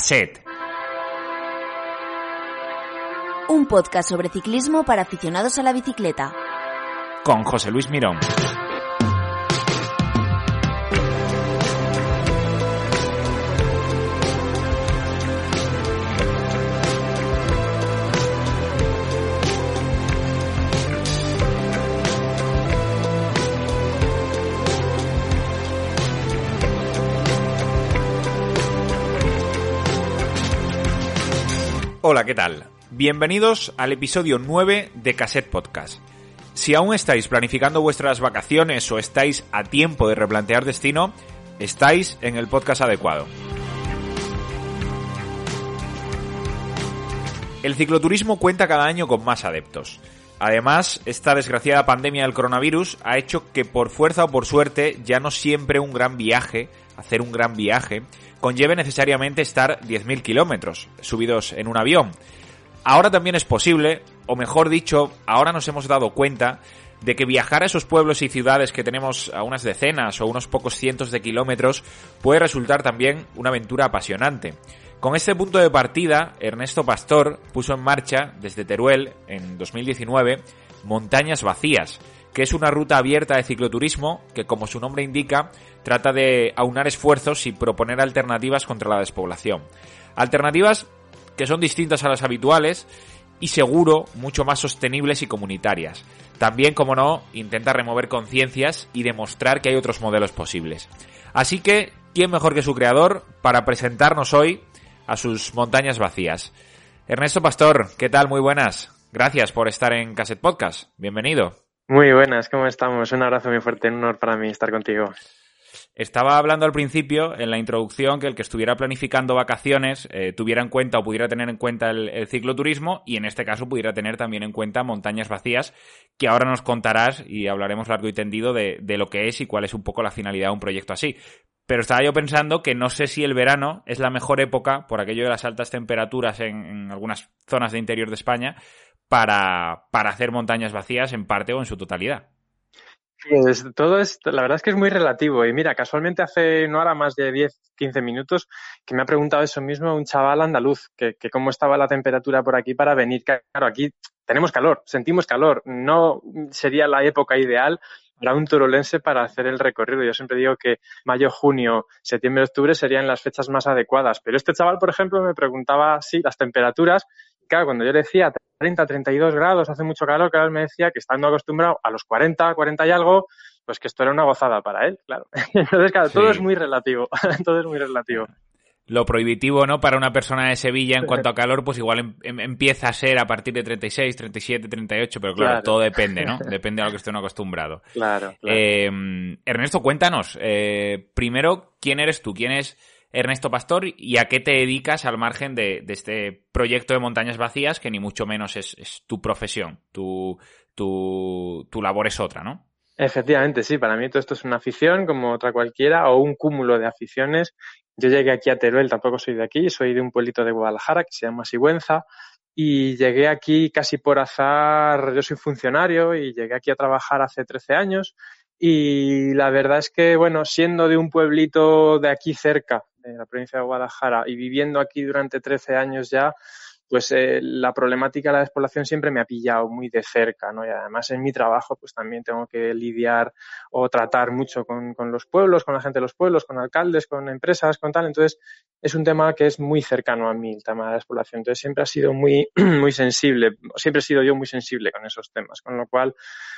Cassette. Un podcast sobre ciclismo para aficionados a la bicicleta. Con José Luis Mirón. Hola, ¿qué tal? Bienvenidos al episodio 9 de Cassette Podcast. Si aún estáis planificando vuestras vacaciones o estáis a tiempo de replantear destino, estáis en el podcast adecuado. El cicloturismo cuenta cada año con más adeptos. Además, esta desgraciada pandemia del coronavirus ha hecho que por fuerza o por suerte ya no siempre un gran viaje, hacer un gran viaje, conlleve necesariamente estar 10.000 kilómetros subidos en un avión. Ahora también es posible, o mejor dicho, ahora nos hemos dado cuenta de que viajar a esos pueblos y ciudades que tenemos a unas decenas o unos pocos cientos de kilómetros puede resultar también una aventura apasionante. Con este punto de partida, Ernesto Pastor puso en marcha desde Teruel en 2019 Montañas Vacías, que es una ruta abierta de cicloturismo que, como su nombre indica, trata de aunar esfuerzos y proponer alternativas contra la despoblación. Alternativas que son distintas a las habituales y seguro mucho más sostenibles y comunitarias. También, como no, intenta remover conciencias y demostrar que hay otros modelos posibles. Así que, ¿quién mejor que su creador para presentarnos hoy a sus montañas vacías? Ernesto Pastor, ¿qué tal? Muy buenas. Gracias por estar en Cassette Podcast. Bienvenido. Muy buenas, ¿cómo estamos? Un abrazo muy fuerte, un honor para mí estar contigo. Estaba hablando al principio, en la introducción, que el que estuviera planificando vacaciones eh, tuviera en cuenta o pudiera tener en cuenta el, cicloturismo y en este caso pudiera tener también en cuenta montañas vacías, que ahora nos contarás y hablaremos largo y tendido de, lo que es y cuál es un poco la finalidad de un proyecto así. Pero estaba yo pensando que no sé si el verano es la mejor época, por aquello de las altas temperaturas en, en algunas zonas de interior de España, para, para hacer montañas vacías en parte o en su totalidad. Pues todo es, la verdad es que es muy relativo. Y mira, casualmente hace no ahora más de 10, 15 minutos que me ha preguntado eso mismo un chaval andaluz, que, que cómo estaba la temperatura por aquí para venir. Claro, aquí tenemos calor, sentimos calor. No sería la época ideal para un turolense para hacer el recorrido. Yo siempre digo que mayo, junio, septiembre, octubre serían las fechas más adecuadas. Pero este chaval, por ejemplo, me preguntaba, sí, las temperaturas. Claro, cuando yo le decía 30, 32 grados, hace mucho calor, claro, él me decía que estando acostumbrado a los 40, 40 y algo, pues que esto era una gozada para él, claro. Entonces, claro, sí. todo es muy relativo, todo es muy relativo lo prohibitivo, ¿no? Para una persona de Sevilla en cuanto a calor, pues igual em, em, empieza a ser a partir de 36, 37, 38, pero claro, claro. todo depende, ¿no? Depende de lo que esté uno acostumbrado. Claro. claro. Eh, Ernesto, cuéntanos, eh, primero, ¿quién eres tú? ¿Quién es Ernesto Pastor y a qué te dedicas al margen de, este proyecto de montañas vacías que ni mucho menos es, es tu profesión, tu, tu, tu labor es otra, ¿no? Efectivamente, sí, para mí todo esto es una afición como otra cualquiera o un cúmulo de aficiones. Yo llegué aquí a Teruel, tampoco soy de aquí, soy de un pueblito de Guadalajara que se llama Sigüenza y llegué aquí casi por azar, yo soy funcionario y llegué aquí a trabajar hace 13 años y la verdad es que, bueno, siendo de un pueblito de aquí cerca, de la provincia de Guadalajara y viviendo aquí durante 13 años ya, pues eh, la problemática de la despoblación siempre me ha pillado muy de cerca, ¿no? Y además en mi trabajo pues también tengo que lidiar o tratar mucho con, con, los pueblos, con la gente de los pueblos, con alcaldes, con empresas, con tal. Entonces es un tema que es muy cercano a mí, el tema de la despoblación. Entonces siempre ha sido muy, muy sensible, siempre he sido yo muy sensible con esos temas, con lo cual,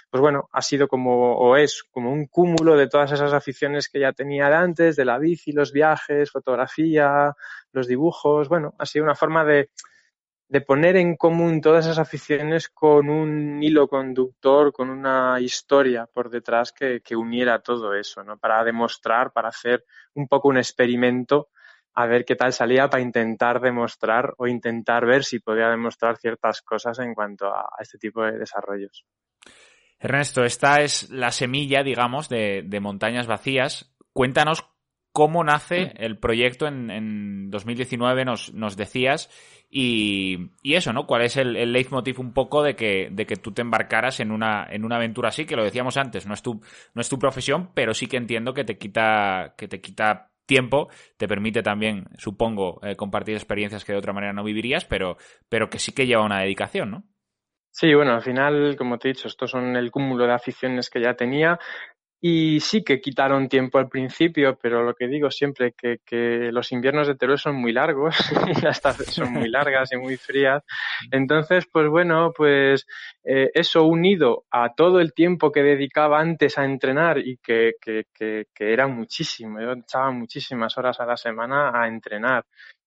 pues bueno, ha sido como, o es como un cúmulo de todas esas aficiones que ya tenía de antes, de la bici, los viajes, fotografía, los dibujos, bueno, ha sido una forma de de poner en común todas esas aficiones con un hilo conductor, con una historia por detrás que, que, uniera todo eso, ¿no? Para demostrar, para hacer un poco un experimento, a ver qué tal salía para intentar demostrar o intentar ver si podía demostrar ciertas cosas en cuanto a, este tipo de desarrollos. Ernesto, esta es la semilla, digamos, de, de Montañas Vacías. Cuéntanos cómo nace el proyecto en, en 2019, nos, nos decías, y, y, eso, ¿no? ¿Cuál es el, el leitmotiv un poco de que, de que tú te embarcaras en una, en una aventura así? Que lo decíamos antes, no es tu, no es tu profesión, pero sí que entiendo que te quita, que te quita tiempo, te permite también, supongo, eh, compartir experiencias que de otra manera no vivirías, pero, pero que sí que lleva una dedicación, ¿no? Sí, bueno, al final, como te he dicho, estos son el cúmulo de aficiones que ya tenía. Y sí que quitaron tiempo al principio, pero lo que digo siempre que, que los inviernos de Teruel son muy largos, las tardes son muy largas y muy frías. Entonces, pues bueno, pues eh, eso unido a todo el tiempo que dedicaba antes a entrenar y que, que, que, que era muchísimo, yo echaba muchísimas horas a la semana a entrenar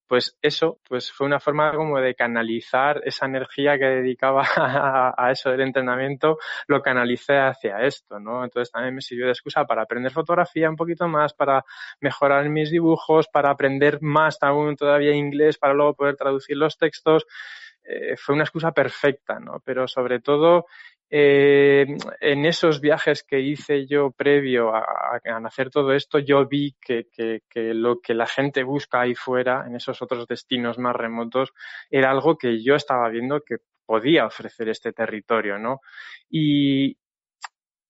pues eso, pues fue una forma como de canalizar esa energía que dedicaba a, eso del entrenamiento, lo canalicé hacia esto, ¿no? Entonces también me sirvió de excusa para aprender fotografía un poquito más, para mejorar mis dibujos, para aprender más aún todavía inglés, para luego poder traducir los textos. Eh, fue una excusa perfecta, ¿no? Pero sobre todo eh, en esos viajes que hice yo previo a, hacer todo esto, yo vi que, lo que la gente busca ahí fuera, en esos otros destinos más remotos, era algo que yo estaba viendo que podía ofrecer este territorio, ¿no? Y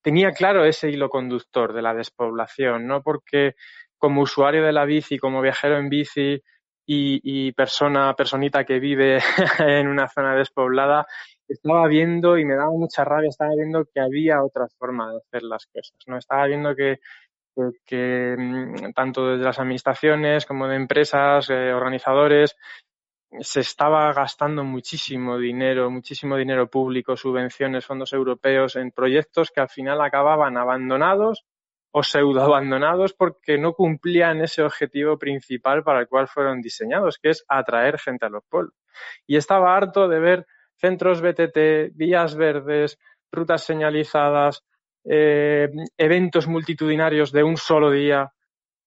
tenía claro ese hilo conductor de la despoblación, ¿no? Porque como usuario de la bici, como viajero en bici, y, y, persona, personita que vive en una zona despoblada, estaba viendo y me daba mucha rabia, estaba viendo que había otra forma de hacer las cosas, ¿no? Estaba viendo que, mm, tanto desde las administraciones como de empresas, eh, organizadores, se estaba gastando muchísimo dinero, muchísimo dinero público, subvenciones, fondos europeos en proyectos que al final acababan abandonados o pseudo abandonados porque no cumplían ese objetivo principal para el cual fueron diseñados, que es atraer gente a los pueblos. Y estaba harto de ver centros BTT, vías verdes, rutas señalizadas, eh, eventos multitudinarios de un solo día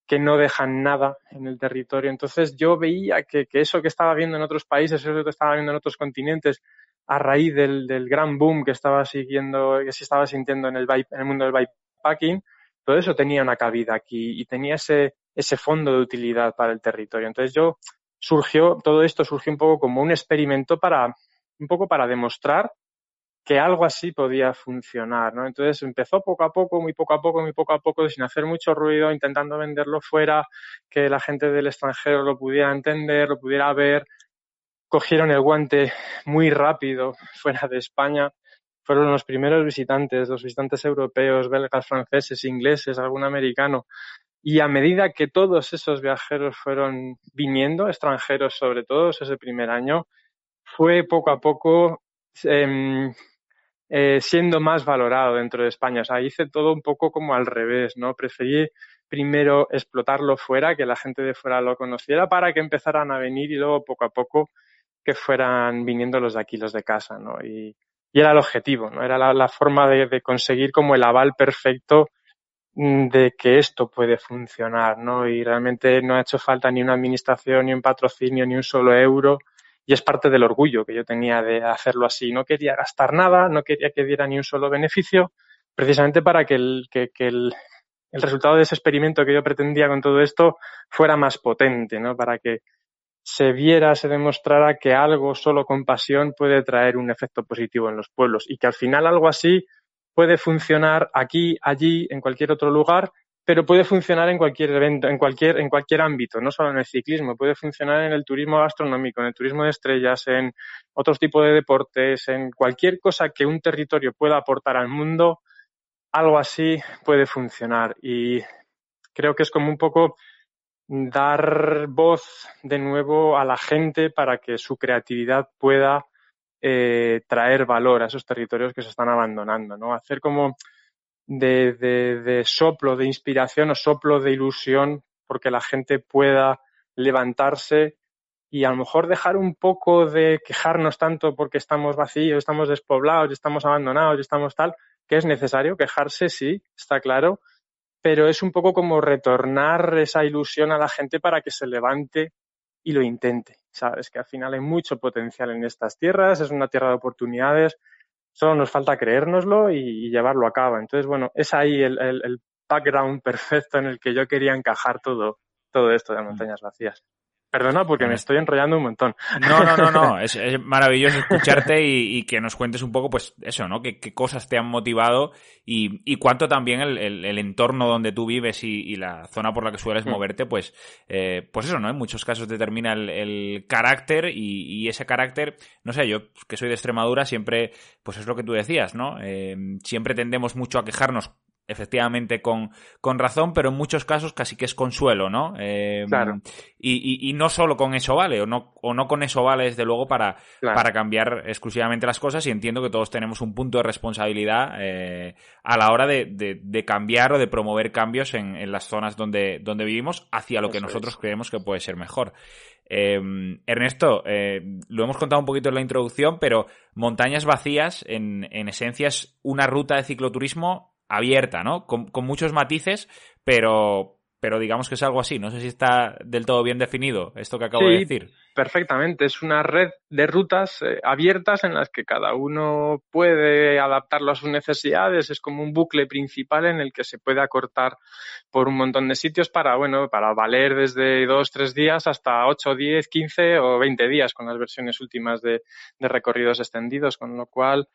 que no dejan nada en el territorio. Entonces yo veía que, eso que estaba viendo en otros países, eso que estaba viendo en otros continentes, a raíz del, gran boom que estaba siguiendo, que se estaba sintiendo en el, en el mundo del bikepacking, todo eso tenía una cabida aquí y tenía ese, ese fondo de utilidad para el territorio. Entonces yo surgió, todo esto surgió un poco como un experimento para, un poco para demostrar que algo así podía funcionar, ¿no? Entonces empezó poco a poco, muy poco a poco, muy poco a poco, sin hacer mucho ruido, intentando venderlo fuera, que la gente del extranjero lo pudiera entender, lo pudiera ver. Cogieron el guante muy rápido fuera de España. Fueron los primeros visitantes, los visitantes europeos, belgas, franceses, ingleses, algún americano. Y a medida que todos esos viajeros fueron viniendo, extranjeros sobre todo, ese primer año, fue poco a poco em, eh, siendo más valorado dentro de España. O sea, hice todo un poco como al revés, ¿no? Preferí primero explotarlo fuera, que la gente de fuera lo conociera para que empezaran a venir y luego poco a poco que fueran viniendo los de aquí, los de casa, ¿no? Y, era el objetivo, ¿no? Era la, forma de, conseguir como el aval perfecto mm, de que esto puede funcionar, ¿no? Y realmente no ha hecho falta ni una administración, ni un patrocinio, ni un solo euro y es parte del orgullo que yo tenía de hacerlo así. No quería gastar nada, no quería que diera ni un solo beneficio, precisamente para que el, el resultado de ese experimento que yo pretendía con todo esto fuera más potente, ¿no? Para que se viera, se demostrara que algo solo con pasión puede traer un efecto positivo en los pueblos y que al final algo así puede funcionar aquí, allí, en cualquier otro lugar pero puede funcionar en cualquier evento, en cualquier, en cualquier ámbito, no solo en el ciclismo, puede funcionar en el turismo gastronómico, en el turismo de estrellas, en otros tipos de deportes, en cualquier cosa que un territorio pueda aportar al mundo, algo así puede funcionar. Y creo que es como un poco dar voz de nuevo a la gente para que su creatividad pueda eh, traer valor a esos territorios que se están abandonando, ¿no? Hacer como de, de, de soplo de inspiración o soplo de ilusión porque la gente pueda levantarse y a lo mejor dejar un poco de quejarnos tanto porque estamos vacíos, estamos despoblados, estamos abandonados, estamos tal, que es necesario quejarse, sí, está claro, pero es un poco como retornar esa ilusión a la gente para que se levante y lo intente. Sabes que al final hay mucho potencial en estas tierras, es una tierra de oportunidades, Solo nos falta creérnoslo y, llevarlo a cabo. Entonces, bueno, es ahí el, background perfecto en el que yo quería encajar todo, todo esto de montañas vacías. Perdona porque me estoy enrollando un montón. No, no, no, no. Es, maravilloso escucharte y, que nos cuentes un poco, pues eso, ¿no? ¿Qué, cosas te han motivado y, cuánto también el, entorno donde tú vives y, la zona por la que sueles mm. moverte, pues, eh, pues eso, ¿no? En muchos casos determina el, carácter y, ese carácter, no sé, yo que soy de Extremadura siempre, pues es lo que tú decías, ¿no? Eh, siempre tendemos mucho a quejarnos efectivamente con, con razón, pero en muchos casos casi que es consuelo, ¿no? Eh, claro. Y, y, no solo con eso vale, o no, o no con eso vale, desde luego, para, para cambiar exclusivamente las cosas, y entiendo que todos tenemos un punto de responsabilidad eh, a la hora de, de, cambiar o de promover cambios en, en las zonas donde, donde vivimos hacia lo que nosotros creemos que puede ser mejor. Eh, Ernesto, lo hemos contado un poquito en la introducción, pero Montañas Vacías, en, en esencia, es una ruta de cicloturismo abierta, ¿no? Con, con, muchos matices, pero, pero digamos que es algo así. No sé si está del todo bien definido esto que acabo de decir. Perfectamente, es una red de rutas eh, abiertas en las que cada uno puede adaptarlo a sus necesidades. Es como un bucle principal en el que se puede acortar por un montón de sitios para, bueno, para valer desde dos, tres días hasta ocho, diez, quince o veinte días con las versiones últimas de, recorridos extendidos, con lo cual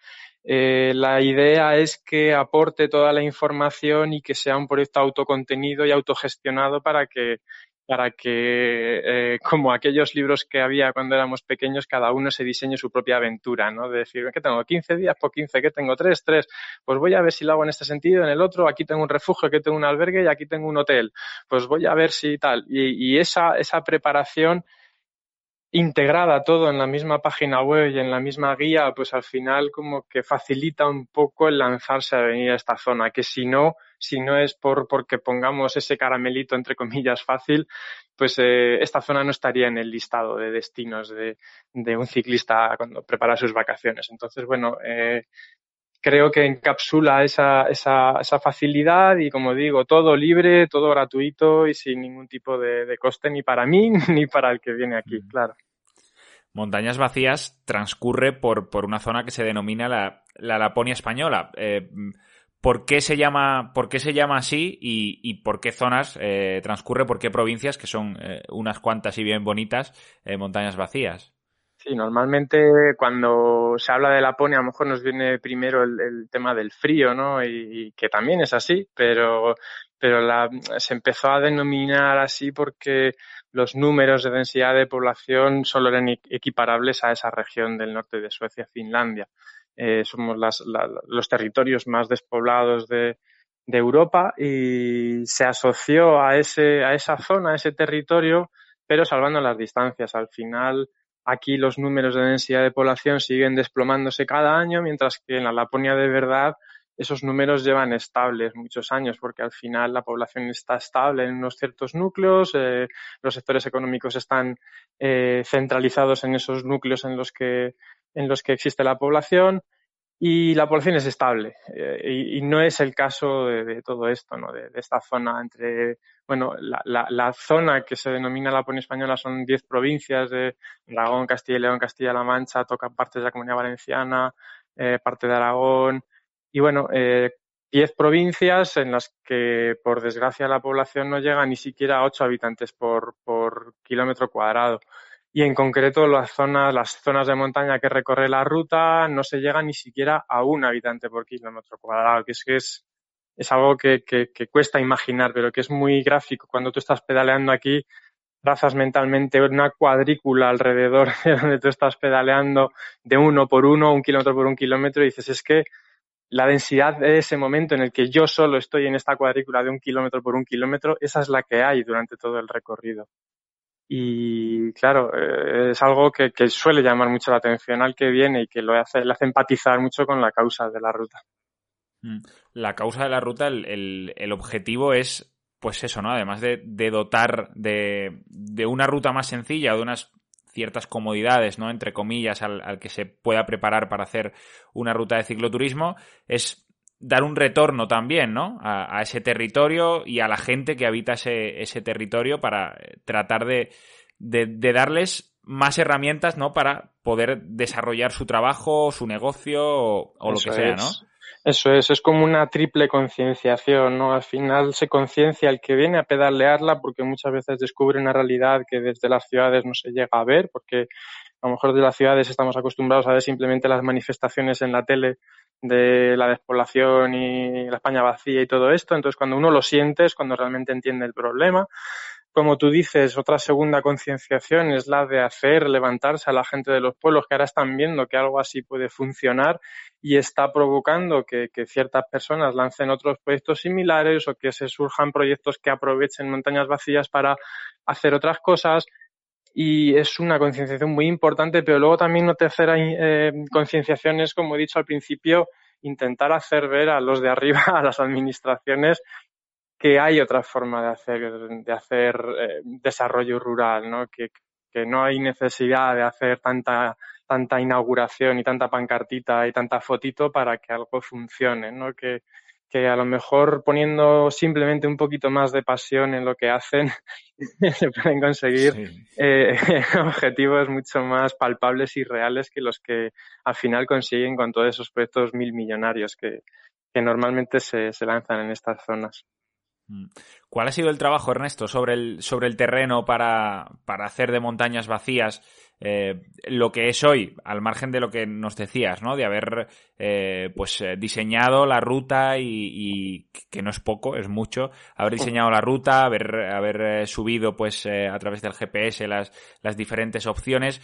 eh, la idea es que aporte toda la información y que sea un proyecto autocontenido y autogestionado para que, para que eh, como aquellos libros que había cuando éramos pequeños, cada uno se diseñe su propia aventura, ¿no? De decir, ¿qué tengo? 15 días por 15, ¿qué tengo? 3, 3. Pues voy a ver si lo hago en este sentido, en el otro, aquí tengo un refugio, aquí tengo un albergue y aquí tengo un hotel. Pues voy a ver si tal. Y, y esa, esa preparación integrada todo en la misma página web y en la misma guía, pues al final como que facilita un poco el lanzarse a venir a esta zona, que si no, si no es por porque pongamos ese caramelito entre comillas fácil, pues eh, esta zona no estaría en el listado de destinos de, de un ciclista cuando prepara sus vacaciones. Entonces, bueno, eh, creo que encapsula esa, esa, esa, facilidad y, como digo, todo libre, todo gratuito y sin ningún tipo de, coste ni para mí ni para el que viene aquí, claro. Montañas Vacías transcurre por, por una zona que se denomina la, la Laponia española. Eh, ¿Por qué se llama, por qué se llama así y, y por qué zonas eh, transcurre, por qué provincias, que son eh, unas cuantas y bien bonitas, montañas vacías? Sí, normalmente cuando se habla de Laponia a lo mejor nos viene primero el, tema del frío, ¿no? Y, que también es así, pero, pero se empezó a denominar así porque los números de densidad de población solo eran equiparables a esa región del norte de Suecia, Finlandia. Eh, somos los territorios más despoblados de, de Europa y se asoció a, ese, a esa zona, a ese territorio, pero salvando las distancias. Al final, Aquí los números de densidad de población siguen desplomándose cada año, mientras que en la Laponia de verdad esos números llevan estables muchos años, porque al final la población está estable en unos ciertos núcleos, eh, los sectores económicos están eh, centralizados en esos núcleos en los que en los que existe la población y la población es estable. Eh, y, no es el caso de, todo esto, ¿no? De, esta zona entre, bueno, la, la, zona que se denomina la Laponia Española son 10 provincias de Aragón, Castilla y León, Castilla-La Mancha, tocan partes de la Comunidad Valenciana, eh, parte de Aragón. Y bueno, eh, 10 provincias en las que, por desgracia, la población no llega ni siquiera a 8 habitantes por, por kilómetro cuadrado y en concreto las zonas, las zonas de montaña que recorre la ruta no se llega ni siquiera a un habitante por kilómetro cuadrado, que es que es, es algo que, que, que, cuesta imaginar, pero que es muy gráfico. Cuando tú estás pedaleando aquí, trazas mentalmente una cuadrícula alrededor de donde tú estás pedaleando de uno por uno, un kilómetro por un kilómetro, y dices, es que la densidad de ese momento en el que yo solo estoy en esta cuadrícula de un kilómetro por un kilómetro, esa es la que hay durante todo el recorrido. Y claro, eh, es algo que, suele llamar mucho la atención al que viene y que lo hace, le hace empatizar mucho con la causa de la ruta. Mm. La causa de la ruta, el, el, objetivo es, pues eso, ¿no? Además de, dotar de, de, una ruta más sencilla de unas ciertas comodidades, ¿no? Entre comillas, al, que se pueda preparar para hacer una ruta de cicloturismo, es dar un retorno también, ¿no? A, ese territorio y a la gente que habita ese, ese territorio para eh, tratar de, de, darles más herramientas, ¿no? Para poder desarrollar su trabajo, su negocio o, lo que sea, ¿no? Eso es, es como una triple concienciación, ¿no? Al final se conciencia el que viene a pedalearla porque muchas veces descubre una realidad que desde las ciudades no se llega a ver, porque a lo mejor de las ciudades estamos acostumbrados a ver simplemente las manifestaciones en la tele de la despoblación y la España vacía y todo esto. Entonces, cuando uno lo siente es cuando realmente entiende el problema como tú dices, otra segunda concienciación es la de hacer levantarse a la gente de los pueblos que ahora están viendo que algo así puede funcionar y está provocando que, ciertas personas lancen otros proyectos similares o que se surjan proyectos que aprovechen montañas vacías para hacer otras cosas. Y es una concienciación muy importante, pero luego también una tercera eh, concienciación es, como he dicho al principio, intentar hacer ver a los de arriba, a las administraciones, que hay otra forma de hacer, de hacer eh, desarrollo rural, ¿no? Que, que no hay necesidad de hacer tanta, tanta inauguración y tanta pancartita y tanta fotito para que algo funcione, ¿no? Que, que a lo mejor poniendo simplemente un poquito más de pasión en lo que hacen, se pueden conseguir eh, objetivos mucho más palpables y reales que los que al final consiguen con todos esos proyectos mil millonarios que, que normalmente se, se lanzan en estas zonas. Mm. ¿Cuál ha sido el trabajo, Ernesto, sobre el, sobre el terreno para, para hacer de montañas vacías eh, lo que es hoy, al margen de lo que nos decías, ¿no? De haber eh, pues eh, diseñado la ruta y, que no es poco, es mucho, haber diseñado la ruta, haber, haber subido pues a través del GPS las, las diferentes opciones.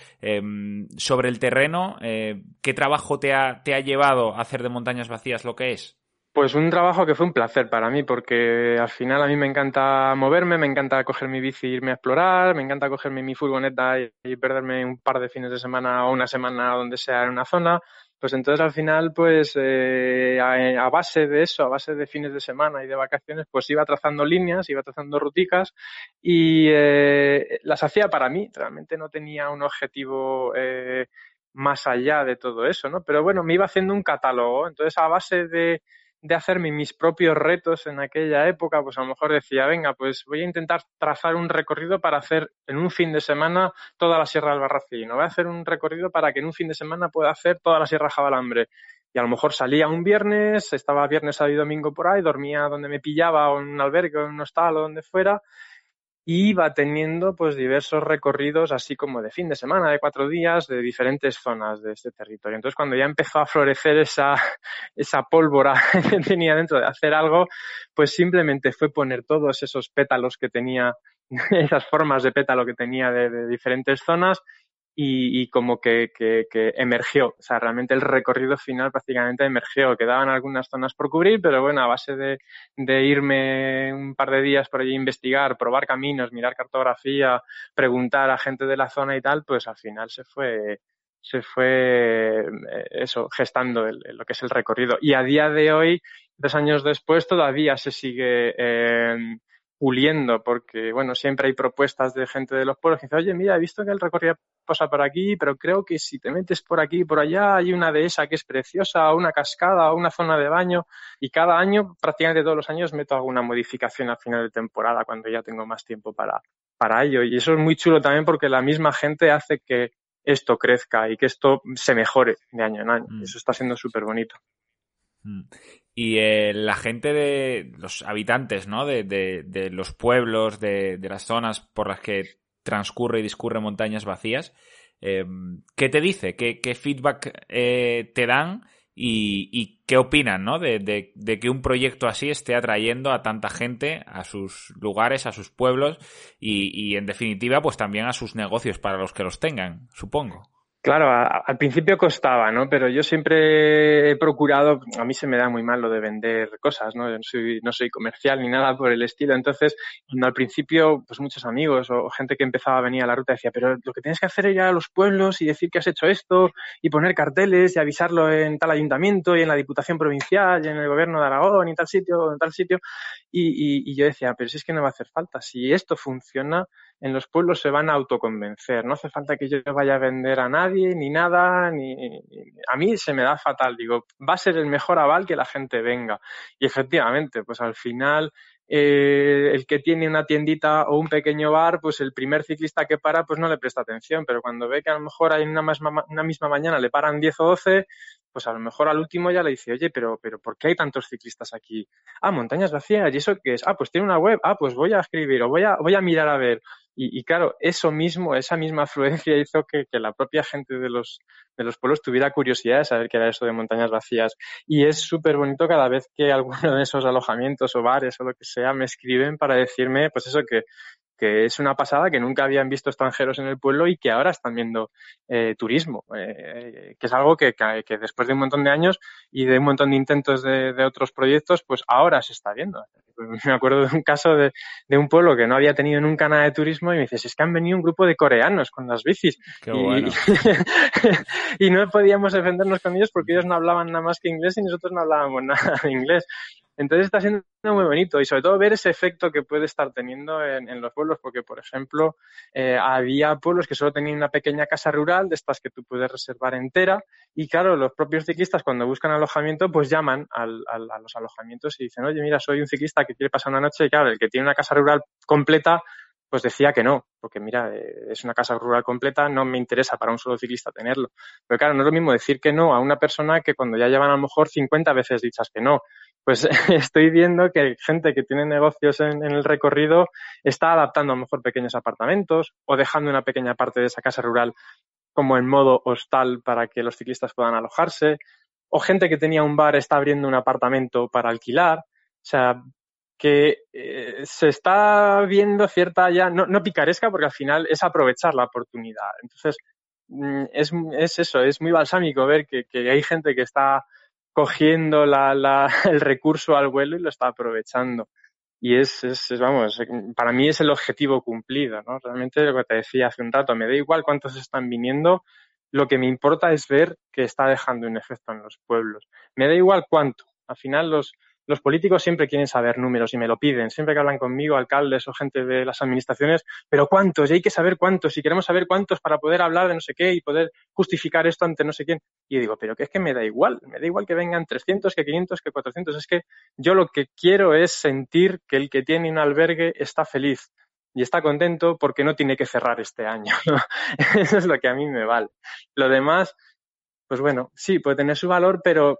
sobre el terreno, ¿qué trabajo te ha, te ha llevado a hacer de montañas vacías lo que es? Pues un trabajo que fue un placer para mí, porque al final a mí me encanta moverme, me encanta coger mi bici e irme a explorar, me encanta cogerme mi furgoneta y, perderme un par de fines de semana o una semana donde sea en una zona. Pues entonces al final, pues eh, a, base de eso, a base de fines de semana y de vacaciones, pues iba trazando líneas, iba trazando ruticas y eh, las hacía para mí. Realmente no tenía un objetivo eh, más allá de todo eso, ¿no? Pero bueno, me iba haciendo un catálogo. Entonces a base de de hacerme mis propios retos en aquella época, pues a lo mejor decía, venga, pues voy a intentar trazar un recorrido para hacer en un fin de semana toda la Sierra del Barracín, voy a hacer un recorrido para que en un fin de semana pueda hacer toda la Sierra Jabalambre. Y a lo mejor salía un viernes, estaba viernes, sábado y domingo por ahí, dormía donde me pillaba o en un albergue o en un hostal o donde fuera, iba teniendo pues diversos recorridos así como de fin de semana, de cuatro días, de diferentes zonas de este territorio. Entonces cuando ya empezó a florecer esa, esa pólvora que tenía dentro de hacer algo, pues simplemente fue poner todos esos pétalos que tenía, esas formas de pétalo que tenía de diferentes zonas y, como que, que, que, emergió. O sea, realmente el recorrido final prácticamente emergió. Quedaban algunas zonas por cubrir, pero bueno, a base de, de irme un par de días por allí investigar, probar caminos, mirar cartografía, preguntar a gente de la zona y tal, pues al final se fue se fue eh, eso, gestando lo que es el recorrido. Y a día de hoy, dos años después, todavía se sigue eh, puliendo, porque bueno, siempre hay propuestas de gente de los pueblos que dice, oye, mira, he visto que el recorrido pasa por aquí, pero creo que si te metes por aquí y por allá, hay una dehesa que es preciosa, o una cascada, o una zona de baño, y cada año, prácticamente todos los años, meto alguna modificación al final de temporada, cuando ya tengo más tiempo para, para ello. Y eso es muy chulo también porque la misma gente hace que esto crezca y que esto se mejore de año en año. Mm. Eso está siendo súper bonito. Mm. Y eh, la gente de los habitantes, ¿no? De, de, los pueblos, de, de, las zonas por las que transcurre y discurre montañas vacías, eh, ¿qué te dice? ¿Qué, qué feedback eh, te dan? Y, qué opinan, ¿no? De, de, de, que un proyecto así esté atrayendo a tanta gente a sus lugares, a sus pueblos y, y en definitiva, pues también a sus negocios para los que los tengan, supongo. Claro, al principio costaba, ¿no? Pero yo siempre he procurado, a mí se me da muy mal lo de vender cosas, ¿no? Yo no soy, no soy comercial ni nada por el estilo. Entonces, cuando al principio, pues muchos amigos o gente que empezaba a venir a la ruta decía, pero lo que tienes que hacer es ir a los pueblos y decir que has hecho esto y poner carteles y avisarlo en tal ayuntamiento y en la Diputación Provincial y en el Gobierno de Aragón y tal sitio, en tal sitio. Y, y, y yo decía, pero si es que no va a hacer falta. Si esto funciona, en los pueblos se van a autoconvencer. No hace falta que yo vaya a vender a nadie, ni nada, ni, a mí se me da fatal. Digo, va a ser el mejor aval que la gente venga. Y efectivamente, pues al final eh, el que tiene una tiendita o un pequeño bar, pues el primer ciclista que para, pues no le presta atención, pero cuando ve que a lo mejor hay una, misma, una misma mañana le paran 10 o 12, pues a lo mejor al último ya le dice, oye, pero, pero ¿por qué hay tantos ciclistas aquí? Ah, montañas vacías, ¿y eso qué es? Ah, pues tiene una web, ah, pues voy a escribir o voy a, voy a mirar a ver. Y, claro, eso mismo, esa misma afluencia hizo que, la propia gente de los, de los pueblos tuviera curiosidad de saber qué era eso de montañas vacías. Y es súper bonito cada vez que alguno de esos alojamientos o bares o lo que sea me escriben para decirme, pues eso, que, que es una pasada que nunca habían visto extranjeros en el pueblo y que ahora están viendo eh, turismo, eh, que es algo que, que, después de un montón de años y de un montón de intentos de, de, otros proyectos, pues ahora se está viendo. Me acuerdo de un caso de, de, un pueblo que no había tenido nunca nada de turismo y me dices, es que han venido un grupo de coreanos con las bicis Qué bueno. y, y no podíamos defendernos con ellos porque ellos no hablaban nada más que inglés y nosotros no hablábamos nada de inglés. Entonces está siendo muy bonito y sobre todo ver ese efecto que puede estar teniendo en, los pueblos, porque por ejemplo eh, había pueblos que solo tenían una pequeña casa rural de estas que tú puedes reservar entera y claro, los propios ciclistas cuando buscan alojamiento pues llaman al, a los alojamientos y dicen, oye mira, soy un ciclista que quiere pasar una noche y claro, el que tiene una casa rural completa pues decía que no, porque mira, eh, es una casa rural completa, no me interesa para un solo ciclista tenerlo. Pero claro, no es lo mismo decir que no a una persona que cuando ya llevan a lo mejor 50 veces dichas que no pues estoy viendo que gente que tiene negocios en, el recorrido está adaptando a lo mejor pequeños apartamentos o dejando una pequeña parte de esa casa rural como en modo hostal para que los ciclistas puedan alojarse, o gente que tenía un bar está abriendo un apartamento para alquilar. O sea, que eh, se está viendo cierta ya, no, no, picaresca, porque al final es aprovechar la oportunidad. Entonces, mm, es, es eso, es muy balsámico ver que, que hay gente que está cogiendo la, el recurso al vuelo y lo está aprovechando. Y es, es, vamos, para mí es el objetivo cumplido, ¿no? Realmente lo que te decía hace un rato, me da igual cuántos están viniendo, lo que me importa es ver que está dejando un efecto en los pueblos. Me da igual cuánto. Al final los, los políticos siempre quieren saber números y me lo piden. Siempre que hablan conmigo, alcaldes o gente de las administraciones, pero ¿cuántos? Y hay que saber cuántos. Y queremos saber cuántos para poder hablar de no sé qué y poder justificar esto ante no sé quién. Y yo digo, pero que es que me da igual. Me da igual que vengan 300, que 500, que 400. Es que yo lo que quiero es sentir que el que tiene un albergue está feliz y está contento porque no tiene que cerrar este año. Eso es lo que a mí me vale. Lo demás, pues bueno, sí, puede tener su valor, pero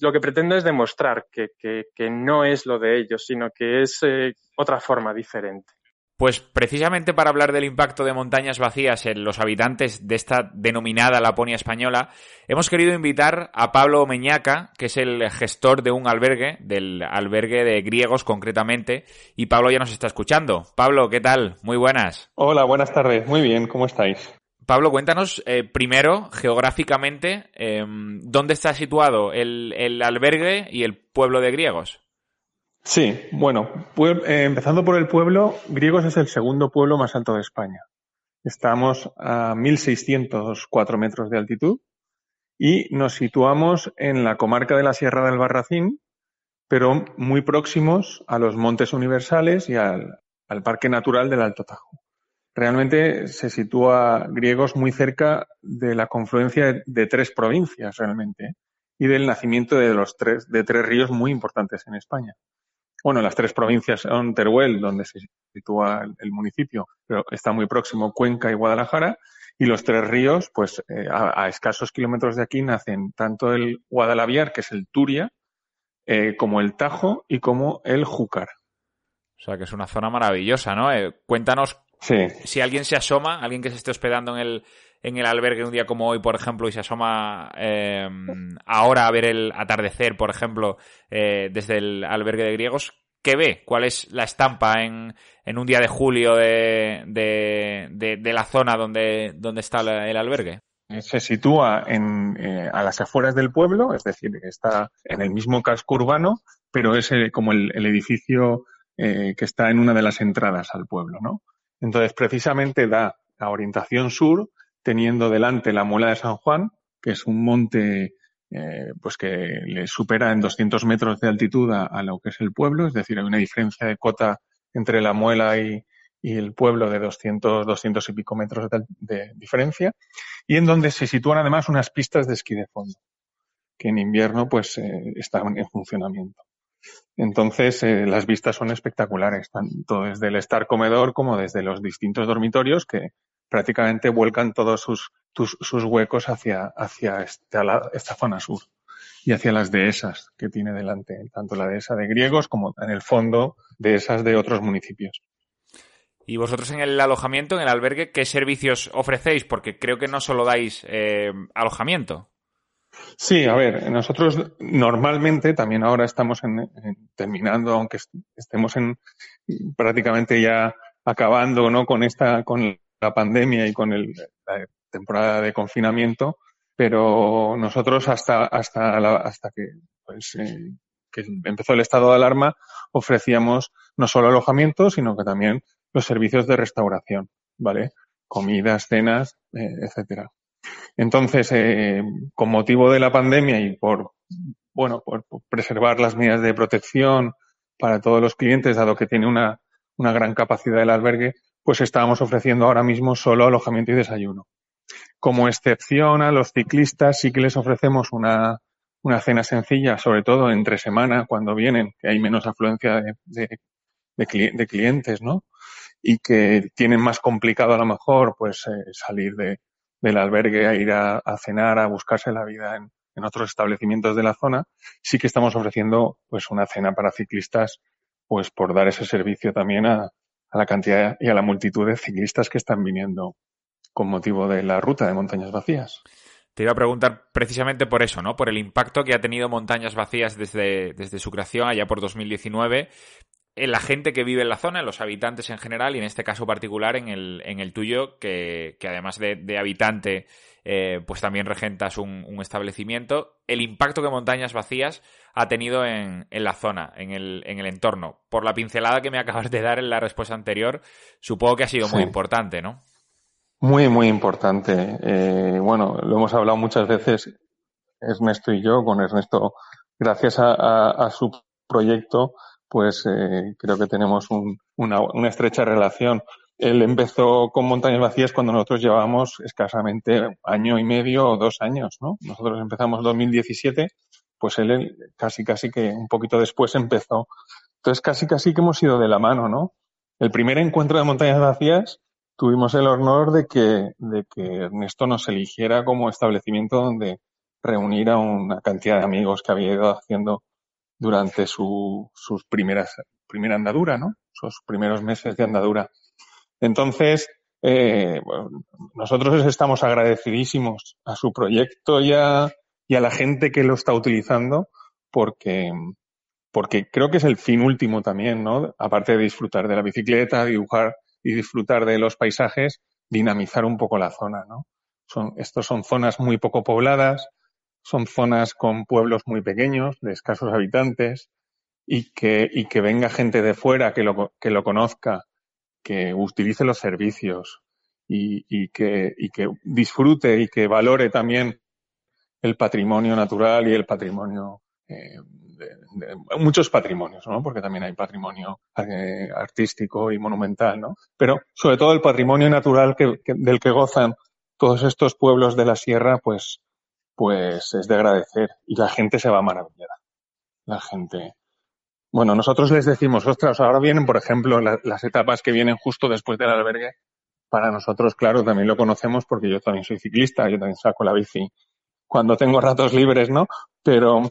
lo que pretendo es demostrar que, que, no es lo de ellos, sino que es eh, otra forma diferente. Pues precisamente para hablar del impacto de montañas vacías en los habitantes de esta denominada Laponia española, hemos querido invitar a Pablo Meñaca, que es el gestor de un albergue, del albergue de griegos concretamente, y Pablo ya nos está escuchando. Pablo, ¿qué tal? Muy buenas. Hola, buenas tardes. Muy bien, ¿cómo estáis? Pablo, cuéntanos eh, primero, geográficamente, em, dónde está situado el, albergue y el pueblo de griegos. Sí, bueno, eh, empezando por el pueblo, Griegos es el segundo pueblo más alto de España. Estamos a 1.604 metros de altitud y nos situamos en la comarca de la Sierra del Barracín, pero muy próximos a los Montes Universales y al Parque Natural del Alto Tajo realmente se sitúa griegos muy cerca de la confluencia de, tres provincias realmente y del nacimiento de los tres, de tres ríos muy importantes en España. Bueno, las tres provincias son Teruel, donde se sitúa el, municipio, pero está muy próximo Cuenca y Guadalajara, y los tres ríos, pues eh, a, escasos kilómetros de aquí nacen tanto el Guadalaviar, que es el Turia, eh, como el Tajo y como el Júcar. O sea que es una zona maravillosa, ¿no? Eh, cuéntanos si alguien se asoma, alguien que se esté hospedando en el, en el albergue un día como hoy, por ejemplo, y se asoma eh, ahora a ver el atardecer, por ejemplo, eh, desde el albergue de griegos, ¿qué ve? ¿Cuál es la estampa en, en un día de julio de, de, de, la zona donde, donde está el albergue? Se sitúa en, eh, a las afueras del pueblo, es decir, está en el mismo casco urbano, pero es como el, el edificio que está en una de las entradas al pueblo, ¿no? Entonces, precisamente da la orientación sur, teniendo delante la Muela de San Juan, que es un monte eh, pues que le supera en 200 metros de altitud a, lo que es el pueblo, es decir, hay una diferencia de cota entre la Muela y, el pueblo de 200, 200 y pico metros de, diferencia, y en donde se sitúan además unas pistas de esquí de fondo, que en invierno pues eh, están en funcionamiento. Entonces, eh, las vistas son espectaculares, tanto desde el estar comedor como desde los distintos dormitorios que prácticamente vuelcan todos sus, sus huecos hacia, hacia esta, esta zona sur y hacia las dehesas que tiene delante, tanto la dehesa de griegos como en el fondo dehesas de otros municipios. Y vosotros en el alojamiento, en el albergue, ¿qué servicios ofrecéis? Porque creo que no solo dais eh, alojamiento. Sí, a ver, nosotros normalmente también ahora estamos terminando, aunque estemos en prácticamente ya acabando, ¿no? Con esta, con la pandemia y con el, la temporada de confinamiento, pero nosotros hasta hasta hasta que pues eh, empezó el estado de alarma ofrecíamos no solo alojamiento sino que también los servicios de restauración vale comidas cenas eh, etcétera entonces eh, con motivo de la pandemia y por bueno por, preservar las medidas de protección para todos los clientes dado que tiene una una gran capacidad del albergue pues estábamos ofreciendo ahora mismo solo alojamiento y desayuno como excepción a los ciclistas sí que les ofrecemos una, una cena sencilla, sobre todo entre semana cuando vienen, que hay menos afluencia de, de, clientes, ¿no? Y que tienen más complicado a lo mejor pues eh, salir de, del albergue a ir a, cenar, a buscarse la vida en, en, otros establecimientos de la zona, sí que estamos ofreciendo pues una cena para ciclistas pues por dar ese servicio también a, a la cantidad y a la multitud de ciclistas que están viniendo con motivo de la ruta de montañas vacías. Te iba a preguntar precisamente por eso, ¿no? Por el impacto que ha tenido Montañas Vacías desde, desde su creación allá por 2019 en la gente que vive en la zona, en los habitantes en general y en este caso particular en el, en el tuyo, que, que además de, de habitante, eh, pues también regentas un, un, establecimiento. El impacto que Montañas Vacías ha tenido en, en la zona, en el, en el entorno. Por la pincelada que me acabas de dar en la respuesta anterior, supongo que ha sido sí. muy importante, ¿no? Muy, muy importante. Eh, bueno, lo hemos hablado muchas veces, Ernesto y yo, con Ernesto, gracias a, a, a su proyecto, pues eh, creo que tenemos un, una, una, estrecha relación. Él empezó con Montañas Vacías cuando nosotros llevábamos escasamente año y medio o dos años, ¿no? Nosotros empezamos en 2017, pues él casi, casi que un poquito después empezó. Entonces casi, casi que hemos ido de la mano, ¿no? El primer encuentro de Montañas Vacías tuvimos el honor de que, de que Ernesto nos eligiera como establecimiento donde reunir a una cantidad de amigos que había ido haciendo durante su, sus primeras, primera andadura, ¿no? Sus primeros meses de andadura. Entonces, eh, nosotros estamos agradecidísimos a su proyecto y a, y a la gente que lo está utilizando porque, porque creo que es el fin último también, ¿no? Aparte de disfrutar de la bicicleta, dibujar y disfrutar de los paisajes, dinamizar un poco la zona, ¿no? Son, estos son zonas muy poco pobladas, son zonas con pueblos muy pequeños, de escasos habitantes, y que, y que venga gente de fuera que lo, que lo conozca, que utilice los servicios y, y, que, y que disfrute y que valore también el patrimonio natural y el patrimonio eh, de, muchos patrimonios, ¿no? Porque también hay patrimonio eh, artístico y monumental, ¿no? Pero sobre todo el patrimonio natural que, del que gozan todos estos pueblos de la sierra, pues, pues es de agradecer y la gente se va maravillada. La gente. Bueno, nosotros les decimos, ostras, ahora vienen, por ejemplo, la, las etapas que vienen justo después del albergue. Para nosotros, claro, también lo conocemos porque yo también soy ciclista, yo también saco la bici cuando tengo ratos libres, ¿no? Pero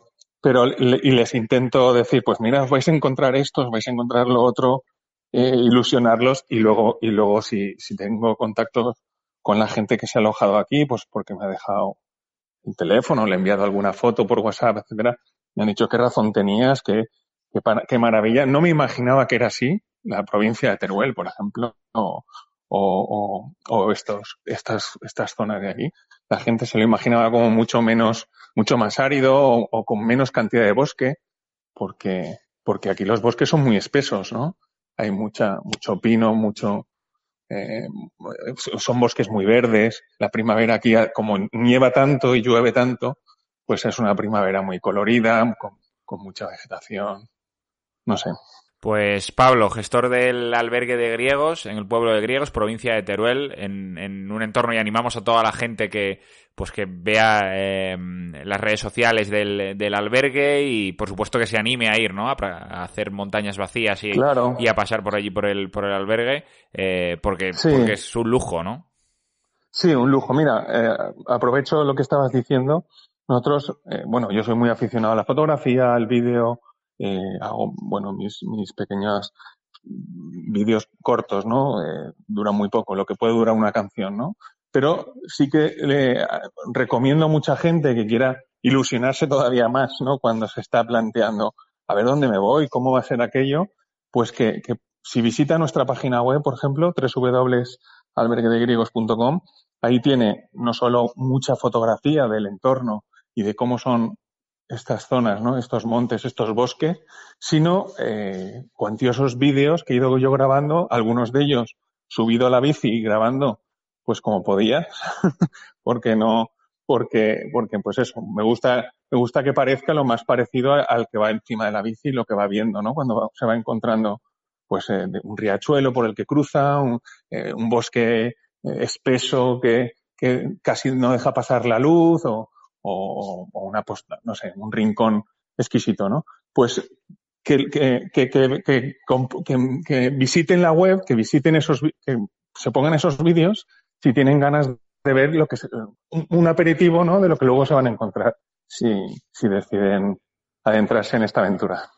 pero y les intento decir, pues mira, vais a encontrar esto, vais a encontrar lo otro, eh, ilusionarlos y luego, y luego si, si tengo contacto con la gente que se ha alojado aquí, pues porque me ha dejado el teléfono, le he enviado alguna foto por WhatsApp, etcétera, me han dicho qué razón tenías, qué, qué, maravilla. No me imaginaba que era así, la provincia de Teruel, por ejemplo, o, o, o, estas, estas zonas de aquí. La gente se lo imaginaba como mucho menos mucho más árido o, o, con menos cantidad de bosque, porque, porque aquí los bosques son muy espesos, ¿no? Hay mucha, mucho pino, mucho, eh, son bosques muy verdes. La primavera aquí, como nieva tanto y llueve tanto, pues es una primavera muy colorida, con, con mucha vegetación. No sé. Pues Pablo, gestor del albergue de griegos en el pueblo de Griegos, provincia de Teruel, en, un entorno y animamos a toda la gente que pues que vea em, las redes sociales del, del, albergue y por supuesto que se anime a ir, ¿no? A, hacer montañas vacías y, y, a pasar por allí por el por el albergue, eh, porque, porque es un lujo, ¿no? Sí, un lujo. Mira, eh, aprovecho lo que estabas diciendo. Nosotros, eh, bueno, yo soy muy aficionado a la fotografía, al vídeo, eh, hago, bueno, mis, mis pequeños vídeos cortos, ¿no? Eh, duran muy poco, lo que puede durar una canción, ¿no? Pero sí que le recomiendo a mucha gente que quiera ilusionarse todavía más, ¿no? Cuando se está planteando, a ver dónde me voy, cómo va a ser aquello, pues que, que si visita nuestra página web, por ejemplo, www.alberguedegriegos.com, ahí tiene no solo mucha fotografía del entorno y de cómo son estas zonas, ¿no? Estos montes, estos bosques, sino eh, cuantiosos vídeos que he ido yo grabando, algunos de ellos subido a la bici y grabando, pues como podía, porque no, porque, porque pues eso, me gusta, me gusta que parezca lo más parecido al que va encima de la bici y lo que va viendo, ¿no? Cuando se va encontrando, pues eh, un riachuelo por el que cruza, un, eh, bosque eh, espeso que casi no deja pasar la luz o, o, o una posta, no sé, un rincón exquisito, ¿no? Pues que, que, que, que, que, visiten la web, que visiten esos, que se pongan esos vídeos si tienen ganas de ver lo que es un, aperitivo, ¿no? De lo que luego se van a encontrar si, si deciden adentrarse en esta aventura.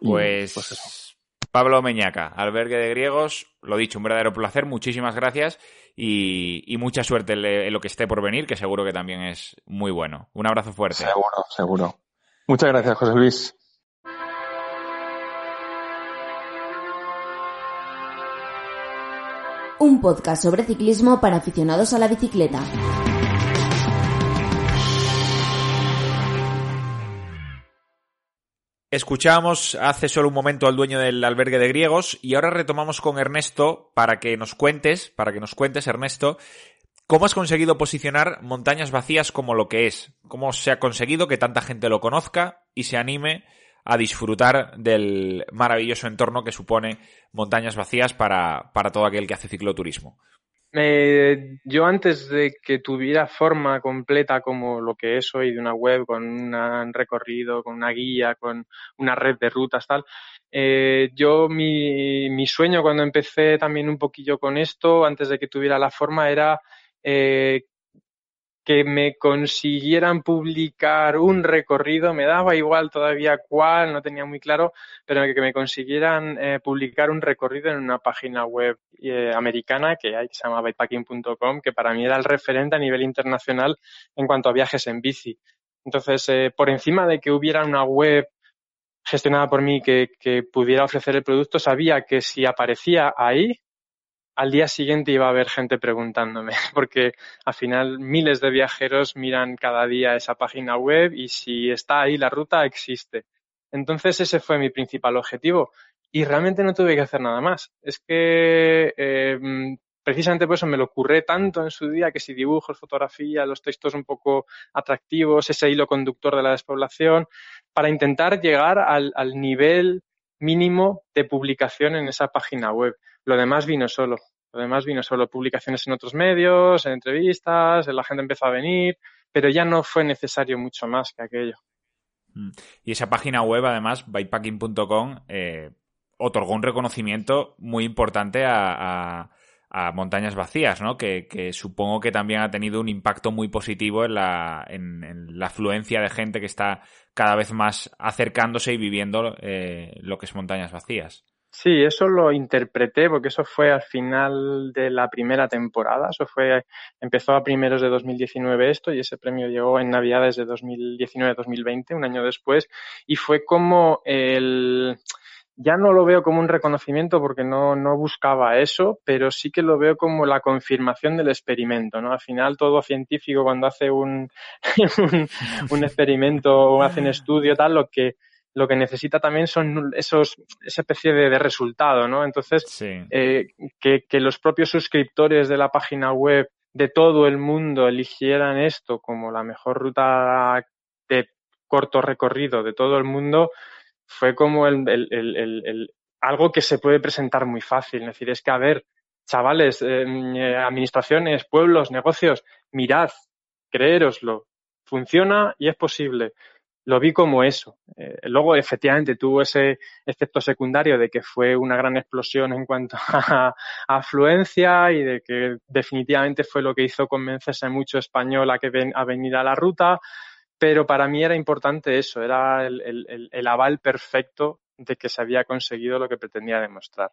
Pues, pues Pablo Meñaca, albergue de griegos, lo dicho, un verdadero placer, muchísimas gracias y, mucha suerte en lo que esté por venir, que seguro que también es muy bueno. Un abrazo fuerte. Seguro, seguro. Muchas gracias, José Luis. Un podcast sobre ciclismo para aficionados a la bicicleta. Escuchábamos hace solo un momento al dueño del albergue de griegos y ahora retomamos con Ernesto para que nos cuentes, para que nos cuentes, Ernesto, cómo has conseguido posicionar montañas vacías como lo que es, cómo se ha conseguido que tanta gente lo conozca y se anime a disfrutar del maravilloso entorno que supone montañas vacías para, para todo aquel que hace cicloturismo. Eh, yo antes de que tuviera forma completa como lo que es hoy de una web con un recorrido, con una guía, con una red de rutas, tal, eh, yo mi, mi, sueño cuando empecé también un poquillo con esto, antes de que tuviera la forma, era eh, que me consiguieran publicar un recorrido, me daba igual todavía cuál, no tenía muy claro, pero que me consiguieran eh, publicar un recorrido en una página web eh, americana que hay, que se llama bikepacking.com, que para mí era el referente a nivel internacional en cuanto a viajes en bici. Entonces, eh, por encima de que hubiera una web gestionada por mí que, que pudiera ofrecer el producto, sabía que si aparecía ahí, al día siguiente iba a haber gente preguntándome, porque al final miles de viajeros miran cada día esa página web y si está ahí la ruta existe. Entonces ese fue mi principal objetivo y realmente no tuve que hacer nada más. Es que eh, precisamente por eso me lo ocurré tanto en su día que si dibujos, fotografía, los textos un poco atractivos, ese hilo conductor de la despoblación, para intentar llegar al, al nivel mínimo de publicación en esa página web. Lo demás vino solo. Lo demás vino solo publicaciones en otros medios, en entrevistas, la gente empezó a venir, pero ya no fue necesario mucho más que aquello. Mm. Y esa página web, además, bypacking.com, eh, otorgó un reconocimiento muy importante a, Montañas Vacías, ¿no? Que, supongo que también ha tenido un impacto muy positivo en la, en, la afluencia de gente que está cada vez más acercándose y viviendo eh, lo que es Montañas Vacías. Sí, eso lo interpreté porque eso fue al final de la primera temporada. Eso fue, empezó a primeros de 2019 esto y ese premio llegó en Navidades de 2019-2020, un año después, y fue como el, ya no lo veo como un reconocimiento porque no, no buscaba eso, pero sí que lo veo como la confirmación del experimento, ¿no? Al final todo científico cuando hace un, un, un experimento o hace un estudio tal, lo que lo que necesita también son esos, esa especie de, resultado, ¿no? Entonces, eh, que, que, los propios suscriptores de la página web de todo el mundo eligieran esto como la mejor ruta de corto recorrido de todo el mundo, fue como el, el, el, algo que se puede presentar muy fácil. Es decir, es que, a ver, chavales, em, eh, administraciones, pueblos, negocios, mirad, creéroslo, funciona y es posible. Lo vi como eso. Eh, luego, efectivamente, tuvo ese efecto secundario de que fue una gran explosión en cuanto a, afluencia y de que definitivamente fue lo que hizo convencerse mucho español a, que a venir a la ruta. Pero para mí era importante eso, era el aval perfecto de que se había conseguido lo que pretendía demostrar.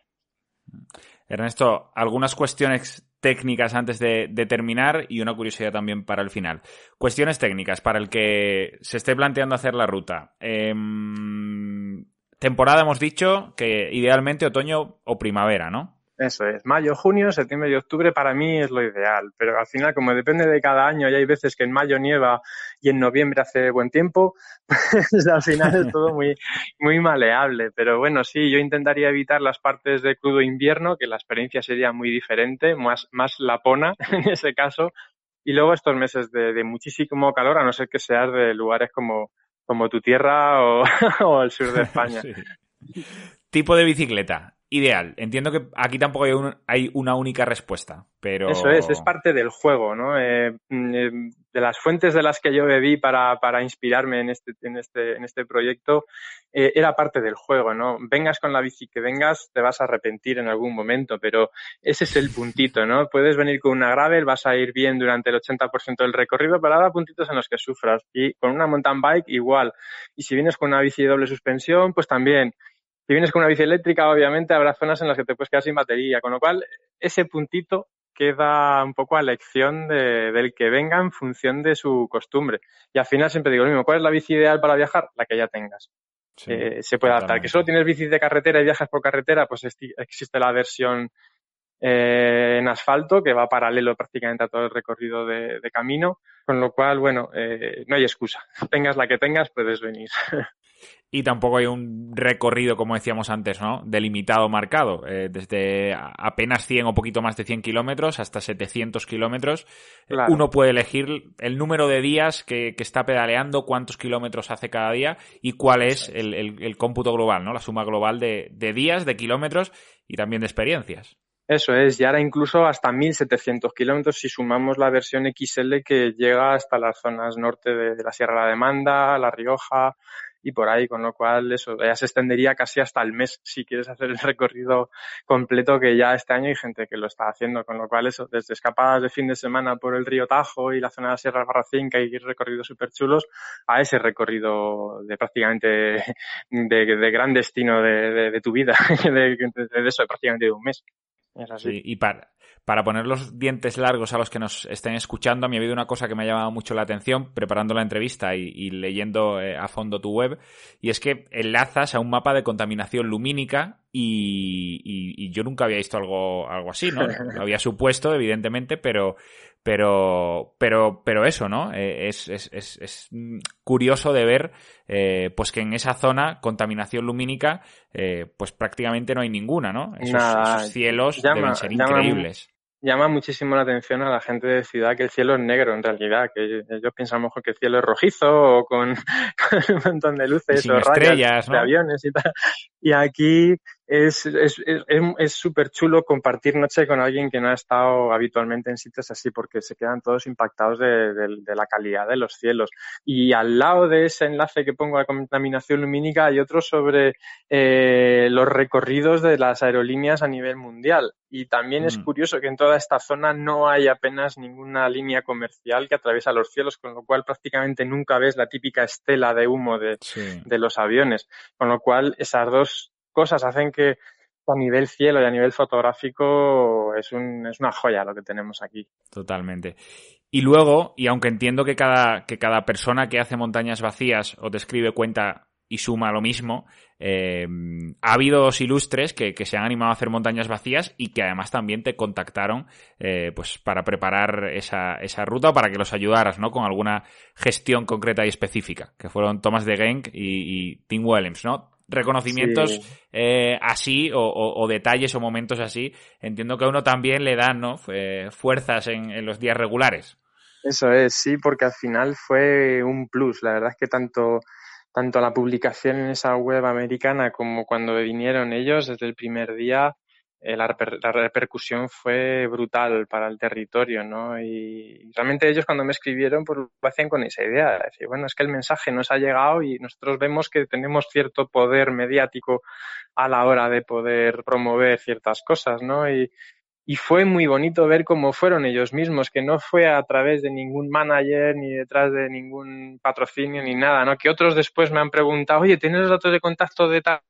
Ernesto, algunas cuestiones técnicas antes de, terminar y una curiosidad también para el final. Cuestiones técnicas para el que se esté planteando hacer la ruta. Em, temporada hemos dicho que idealmente otoño o primavera, ¿no? Eso es, mayo, junio, septiembre y octubre para mí es lo ideal, pero al final como depende de cada año y hay veces que en mayo nieva y en noviembre hace buen tiempo, pues al final es todo muy, muy maleable. Pero bueno, sí, yo intentaría evitar las partes de crudo invierno, que la experiencia sería muy diferente, más, más lapona en ese caso, y luego estos meses de, muchísimo calor, a no ser que seas de lugares como, como tu tierra o, o el sur de España. Tipo de bicicleta ideal. Entiendo que aquí tampoco hay, una única respuesta, pero... Eso es, es parte del juego, ¿no? Eh, mm, eh, de las fuentes de las que yo bebí para, para inspirarme en este, en este, en este proyecto, eh, era parte del juego, ¿no? Vengas con la bici que vengas, te vas a arrepentir en algún momento, pero ese es el puntito, ¿no? Puedes venir con una gravel, vas a ir bien durante el 80% del recorrido, pero habrá puntitos en los que sufras. Y con una mountain bike, igual. Y si vienes con una bici de doble suspensión, pues también. Si vienes con una bici eléctrica, obviamente habrá zonas en las que te puedes quedar sin batería, con lo cual ese puntito queda un poco a elección del que venga en función de su costumbre. Y al final siempre digo lo mismo, ¿cuál es la bici ideal para viajar? La que ya tengas. Eh, se puede adaptar. Que solo tienes bicis de carretera y viajas por carretera, pues existe la versión eh, en asfalto que va paralelo prácticamente a todo el recorrido de, camino, con lo cual, bueno, eh, no hay excusa. Tengas la que tengas, puedes venir. y tampoco hay un recorrido, como decíamos antes, ¿no? Delimitado, marcado. Eh, desde apenas 100 o poquito más de 100 kilómetros hasta 700 kilómetros. Eh, uno puede elegir el número de días que, está pedaleando, cuántos kilómetros hace cada día y cuál es el, cómputo global, ¿no? La suma global de, días, de kilómetros y también de experiencias. Eso es, y ahora incluso hasta 1.700 kilómetros si sumamos la versión XL que llega hasta las zonas norte de, de la Sierra de la Demanda, La Rioja, y por ahí, con lo cual eso ya se extendería casi hasta el mes si quieres hacer el recorrido completo que ya este año hay gente que lo está haciendo, con lo cual eso, desde escapadas de fin de semana por el río Tajo y la zona de la Sierra Barracín, que hay recorridos súper chulos, a ese recorrido de prácticamente de, gran destino de, tu vida, de, eso, de prácticamente de un mes. Es así. Sí, y para, para poner los dientes largos a los que nos estén escuchando, a mí ha habido una cosa que me ha llamado mucho la atención preparando la entrevista y, leyendo eh, a fondo tu web, y es que enlazas a un mapa de contaminación lumínica y, yo nunca había visto algo, algo así, ¿no? Lo había supuesto, evidentemente, pero, pero, pero, pero eso, ¿no? Eh, es, es, es, curioso de ver, eh, pues que en esa zona, contaminación lumínica, pues prácticamente no hay ninguna, ¿no? Esos, cielos deben ser increíbles llama muchísimo la atención a la gente de ciudad que el cielo es negro en realidad, que ellos piensan mejor que el cielo es rojizo o con, un montón de luces o rayas de aviones y tal. Y aquí es es súper chulo compartir noche con alguien que no ha estado habitualmente en sitios así porque se quedan todos impactados de, de, la calidad de los cielos. Y al lado de ese enlace que pongo a contaminación lumínica hay otro sobre eh, los recorridos de las aerolíneas a nivel mundial. Y también es mm. curioso que en toda esta zona no hay apenas ninguna línea comercial que atraviesa los cielos, con lo cual prácticamente nunca ves la típica estela de humo de, de los aviones. Con lo cual esas dos cosas hacen que a nivel cielo y a nivel fotográfico es, un, es una joya lo que tenemos aquí. Totalmente. Y luego, y aunque entiendo que cada, que cada persona que hace montañas vacías o describe cuenta y suma lo mismo, eh, ha habido dos ilustres que, se han animado a hacer montañas vacías y que además también te contactaron eh, pues para preparar esa, esa ruta para que los ayudaras ¿no? con alguna gestión concreta y específica, que fueron Thomas de Genk y, Tim Willems, ¿no? Reconocimientos eh, así o, detalles o momentos así, entiendo que a uno también le dan ¿no? fuerzas en, los días regulares. Eso es, sí, porque al final fue un plus. La verdad es que tanto tanto la publicación en esa web americana como cuando vinieron ellos desde el primer día, eh, la, repercusión fue brutal para el territorio, ¿no? Y realmente ellos cuando me escribieron, pues lo hacían con esa idea, de decir, bueno, es que el mensaje nos ha llegado y nosotros vemos que tenemos cierto poder mediático a la hora de poder promover ciertas cosas, ¿no? Y, y fue muy bonito ver cómo fueron ellos mismos, que no fue a través de ningún manager ni detrás de ningún patrocinio ni nada, ¿no? Que otros después me han preguntado, oye, ¿tienes los datos de contacto de tal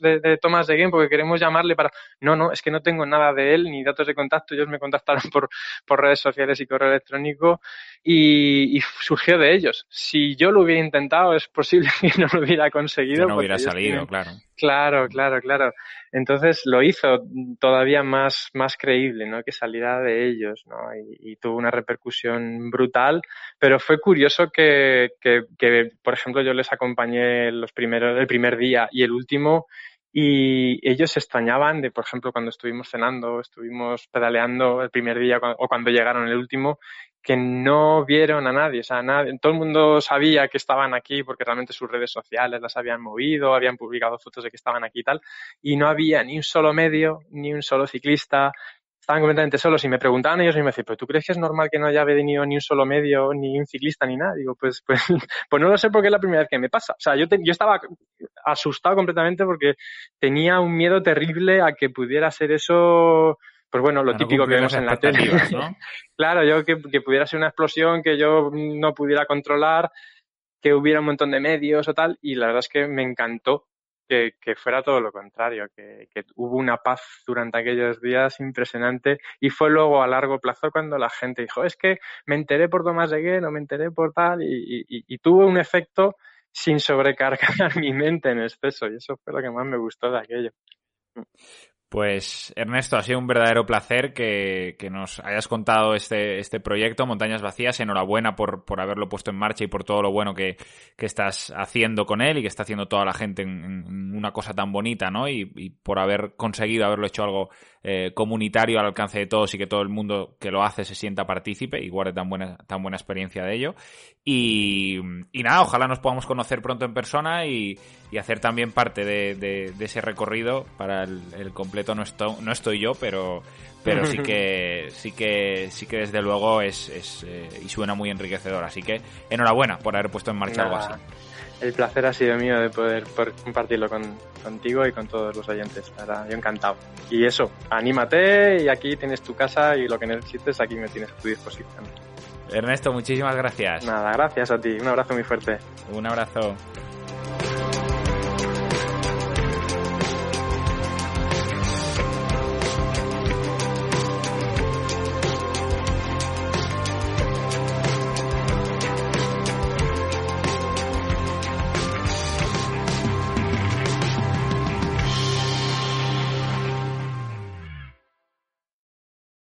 de, de Tomás de Game? Porque queremos llamarle para... No, no, es que no tengo nada de él ni datos de contacto, ellos me contactaron por, por redes sociales y correo electrónico y, y, surgió de ellos. Si yo lo hubiera intentado, es posible que no lo hubiera conseguido. Que no hubiera salido, claro. Claro, claro, claro. Entonces lo hizo todavía más, más creíble, ¿no? Que saliera de ellos, ¿no? Y, tuvo una repercusión brutal, pero fue curioso que, que, que, por ejemplo, yo les acompañé los primeros, el primer día y el último y ellos se extrañaban de, por ejemplo, cuando estuvimos cenando, estuvimos pedaleando el primer día o cuando llegaron el último, que no vieron a nadie, o sea, nadie, todo el mundo sabía que estaban aquí porque realmente sus redes sociales las habían movido, habían publicado fotos de que estaban aquí y tal, y no había ni un solo medio, ni un solo ciclista, estaban completamente solos y me preguntaban ellos y me decían, ¿pero tú crees que es normal que no haya venido ni un solo medio, ni un ciclista, ni nada? Digo, pues, pues, pues no lo sé porque es la primera vez que me pasa. O sea, yo, yo estaba asustado completamente porque tenía un miedo terrible a que pudiera ser eso, pues bueno, lo típico que vemos en la tele. ¿no? claro, yo que, que pudiera ser una explosión que yo no pudiera controlar, que hubiera un montón de medios o tal, y la verdad es que me encantó que, que, fuera todo lo contrario, que, que, hubo una paz durante aquellos días impresionante y fue luego a largo plazo cuando la gente dijo, es que me enteré por Tomás de no me enteré por tal y, y, y tuvo un efecto sin sobrecargar mi mente en exceso y eso fue lo que más me gustó de aquello. Pues Ernesto, ha sido un verdadero placer que, que, nos hayas contado este, este proyecto, Montañas Vacías. Enhorabuena por, por haberlo puesto en marcha y por todo lo bueno que, que estás haciendo con él y que está haciendo toda la gente en, en una cosa tan bonita, ¿no? Y, y, por haber conseguido haberlo hecho algo eh, comunitario al alcance de todos y que todo el mundo que lo hace se sienta partícipe y guarde tan buena, tan buena experiencia de ello. Y, y nada, ojalá nos podamos conocer pronto en persona y, y hacer también parte de, de, de ese recorrido para el, el completo no estoy, no estoy yo, pero, pero sí que sí que sí que desde luego es, es eh, y suena muy enriquecedor. Así que enhorabuena por haber puesto en marcha Nada, algo así. El placer ha sido mío de poder, poder compartirlo con, contigo y con todos los oyentes. Ahora, yo encantado. Y eso, anímate y aquí tienes tu casa y lo que necesites aquí me tienes a tu disposición. Ernesto, muchísimas gracias. Nada, gracias a ti. Un abrazo muy fuerte. Un abrazo.